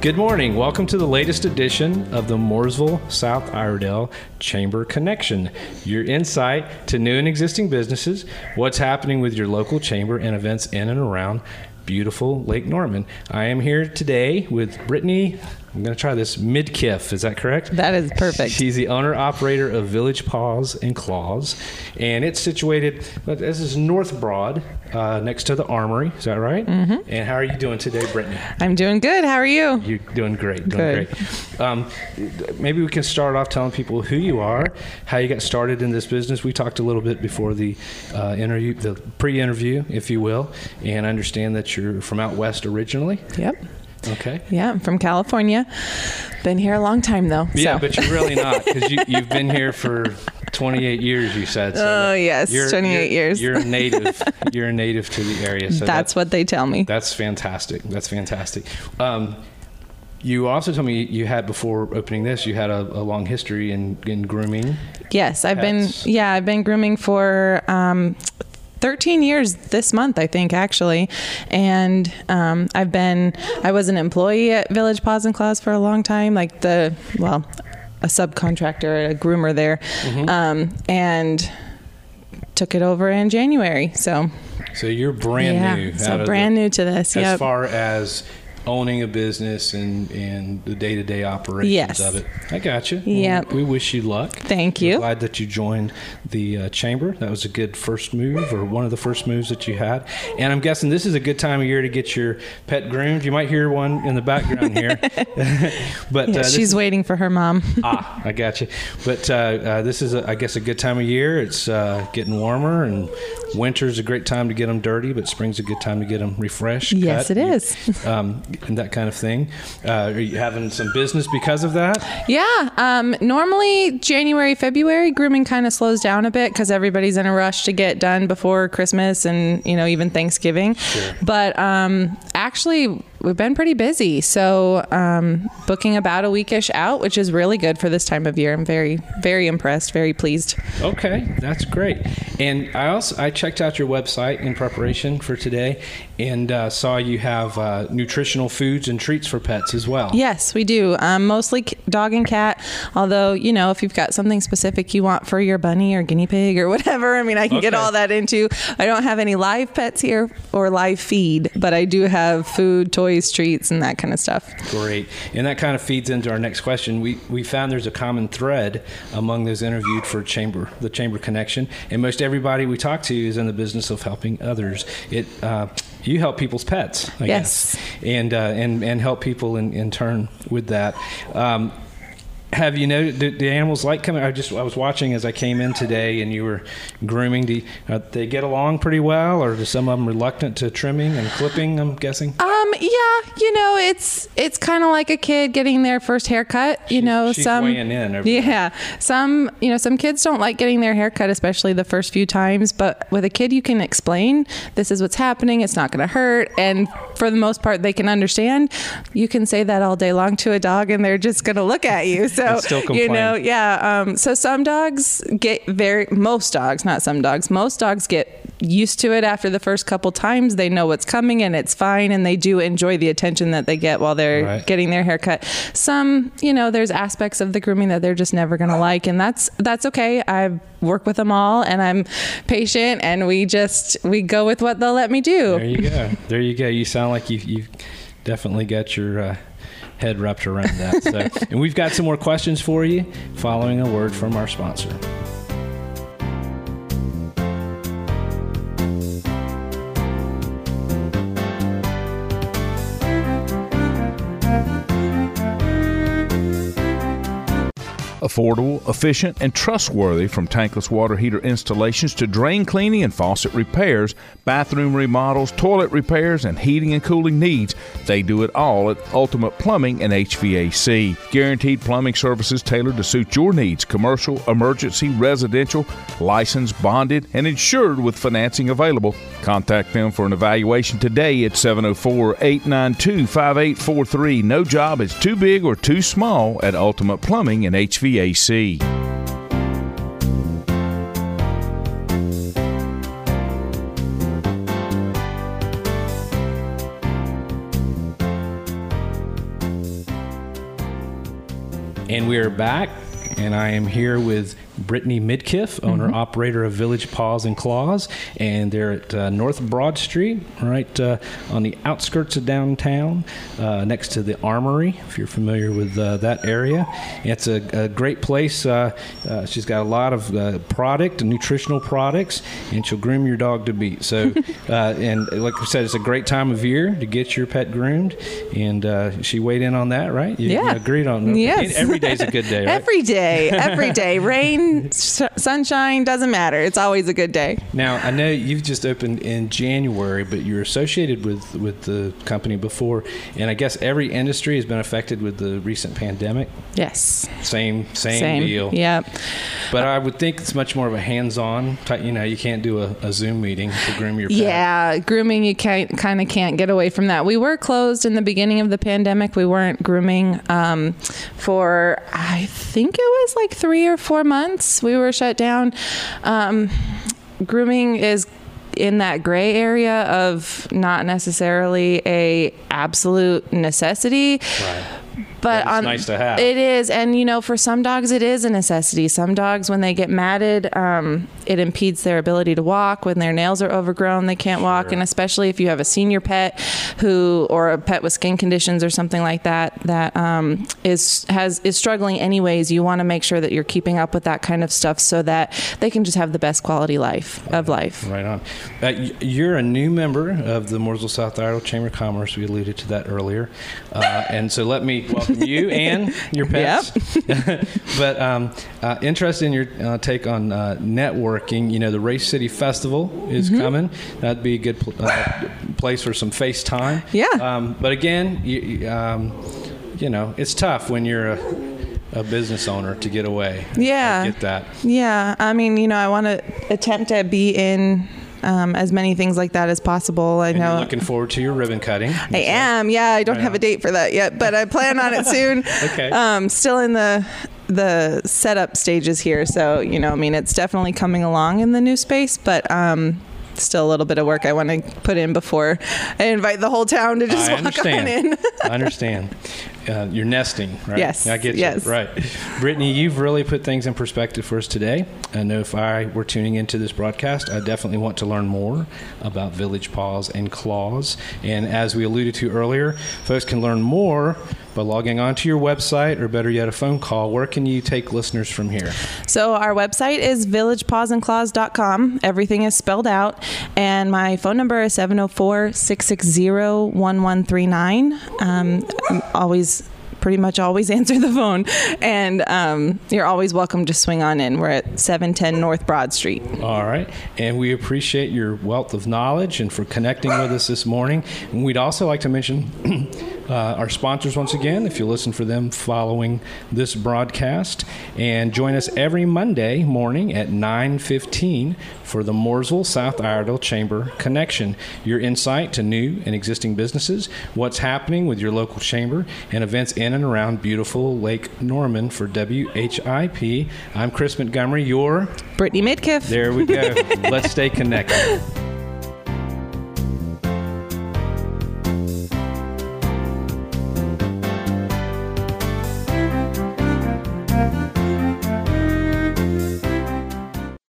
Good morning. Welcome to the latest edition of the Mooresville South Iredell Chamber Connection, your insight to new and existing businesses, what's happening with your local chamber, and events in and around beautiful Lake Norman. I am here today with Brittany. I'm going to try this Midkiff. Is that correct? That is perfect. She's the owner operator of Village Paws and Claws, and it's situated. This is North Broad, uh, next to the Armory. Is that right? Mm-hmm. And how are you doing today, Brittany? I'm doing good. How are you? You're doing great. Doing Good. great. Um, maybe we can start off telling people who you are, how you got started in this business. We talked a little bit before the uh, interview, the pre-interview, if you will, and I understand that you're from out west originally. Yep. Okay. Yeah, I'm from California. Been here a long time though. Yeah, so. but you're really not because you, you've been here for 28 years. You said. So Oh, yes, you're, 28 years. You're a native. You're a native to the area. So that's what they tell me. That's fantastic. That's fantastic. Um, you also told me you had before opening this, you had a, a long history in, in grooming. Yes, I've been. Yeah, I've been grooming for. Um, 13 years this month, I think, actually. And um, I've been, I was an employee at Village Paws and Claws for a long time, like the, well, a subcontractor, a groomer there. Um, and took it over in January. So, So you're brand yeah, new. so brand the- new to this. As Yep. far as owning a business and, and the day to day operations Yes. of it. I got you. Yep. We wish you luck. Thank We're you. glad that you joined the uh, chamber. That was a good first move, or one of the first moves that you had. And I'm guessing this is a good time of year to get your pet groomed. You might hear one in the background here, but Yeah, uh, she's is- waiting for her mom. ah, I got you. But uh, uh, this is, a, I guess, a good time of year. It's uh, getting warmer, and winter's a great time to get them dirty, but spring's a good time to get them refreshed. Yes, cut, it is. um, and that kind of thing. Uh, are you having some business because of that? Yeah. Um, normally, January, February, grooming kind of slows down a bit because everybody's in a rush to get done before Christmas and, you know, even Thanksgiving. But um, actually, we've been pretty busy. So, um, booking about a weekish out, which is really good for this time of year. I'm very, very impressed, very pleased. Okay, that's great. And I also I checked out your website in preparation for today, and uh, saw you have uh, nutritional foods and treats for pets as well. Yes, we do. Um, mostly dog and cat. Although, you know, if you've got something specific you want for your bunny or guinea pig or whatever, I mean, I can get all that into. I don't have any live pets here or live feed, but I do have food, toys, treats, and that kind of stuff. Great. And that kind of feeds into our next question. We, we found there's a common thread among those interviewed for Chamber, the Chamber Connection. And most everybody we talk to is in the business of helping others. It, uh, you help people's pets, I Yes. guess, and, uh, and, and help people in, in turn with that. Um, have you know do the animals like coming? I just I was watching as I came in today, and you were grooming. Do you- uh, they get along pretty well, or are some of them reluctant to trimming and clipping? I'm guessing. Um, yeah, you know, it's it's kind of like a kid getting their first haircut. You She's- know, she's some in over there. yeah, some you know, some kids don't like getting their haircut, especially the first few times. But with a kid, you can explain this is what's happening. It's not going to hurt, and for the most part, they can understand. You can say that all day long to a dog, and they're just going to look at you. So you know, yeah. Um, so some dogs get very most dogs, not some dogs. Most dogs get used to it after the first couple times. They know what's coming and it's fine, and they do enjoy the attention that they get while they're Right. getting their haircut. Some, you know, there's aspects of the grooming that they're just never going to like, and that's that's okay. I work with them all, and I'm patient, and we just we go with what they'll let me do. There you go. There you go. You sound like you've, you've definitely got your uh, head wrapped around that. So, and we've got some more questions for you following a word from our sponsor. Affordable, efficient, and trustworthy from tankless water heater installations to drain cleaning and faucet repairs, bathroom remodels, toilet repairs, and heating and cooling needs. They do it all at Ultimate Plumbing and HVAC. Guaranteed plumbing services tailored to suit your needs commercial, emergency, residential, licensed, bonded, and insured with financing available. Contact them for an evaluation today at 704 892 5843. No job is too big or too small at Ultimate Plumbing and HVAC. And we are back, and I am here with Brittany Midkiff, owner Mm-hmm. operator of Village Paws and Claws, and they're at uh, North Broad Street, right uh, on the outskirts of downtown, uh, next to the Armory. If you're familiar with uh, that area, it's a, a great place. Uh, uh, she's got a lot of uh, product, nutritional products, and she'll groom your dog to beat. So, uh, and like I said, it's a great time of year to get your pet groomed, and uh, she weighed in on that, right? You, you Yeah. agreed on Yes. Every day's a good day, right? Every day, every day, rain, sunshine, doesn't matter. It's always a good day. Now I know you've just opened in January, but you're associated with with the company before, and I guess every industry has been affected with the recent pandemic. Yes. Same same, Same. deal. Yep. But I would think it's much more of a hands-on. Type, you know, you can't do a, a Zoom meeting to groom your pet. Yeah, grooming you can't kind of can't get away from that. We were closed in the beginning of the pandemic. We weren't grooming um, for I think it was like three or four months. We were shut down. Um, grooming is in that gray area of not necessarily a absolute necessity Right. But But it's on, nice to have. It is, and you know, for some dogs, it is a necessity. Some dogs, when they get matted, um, it impedes their ability to walk. When their nails are overgrown, they can't walk, and especially if you have a senior pet who, or a pet with skin conditions or something like that, that um, is has is struggling anyways. You want to make sure that you're keeping up with that kind of stuff so that they can just have the best quality life of life. Right on. Uh, you're a new member of the Mooresville South Iredell Chamber of Commerce. We alluded to that earlier. Uh, and so let me you and your pets. but um, uh, interested in your uh, take on uh, networking. You know, the Race City Festival is Mm-hmm. coming. That'd be a good pl- uh, place for some FaceTime. Yeah. Um, but again, you, you, um, you know, it's tough when you're a, a business owner to get away. I Yeah. get that. Yeah, I mean, you know, I want to attempt to be in um, as many things like that as possible. I And know. looking forward to your ribbon cutting. I am. Yeah, I don't Right have on. a date for that yet, but I plan on it soon. Okay. Um, still in the the setup stages here, so you know, I mean, it's definitely coming along in the new space, but um, still a little bit of work I want to put in before I invite the whole town to just I walk understand. on in. I understand. Uh, you're nesting, right? Yes, I get yes. you. Right. Brittany, you've really put things in perspective for us today. I know if I were tuning into this broadcast, I definitely want to learn more about Village Paws and Claws. And as we alluded to earlier, folks can learn more by logging onto your website or better yet, a phone call. Where can you take listeners from here? So our website is villagepawsandclaws.com. Everything is spelled out. And my phone number is 704-660-1139. Um, I'm always pretty much always answer the phone. And um, you're always welcome to swing on in. We're at 710 North Broad Street. All right. And we appreciate your wealth of knowledge and for connecting with us this morning. And we'd also like to mention uh, our sponsors once again, if you listen for them following this broadcast. And join us every Monday morning at 9.15 for the Mooresville South Iredell Chamber Connection. Your insight to new and existing businesses, what's happening with your local chamber, and events in and around beautiful Lake Norman for WHIP. I'm Chris Montgomery, your Brittany Midkiff. there we go. Let's stay connected.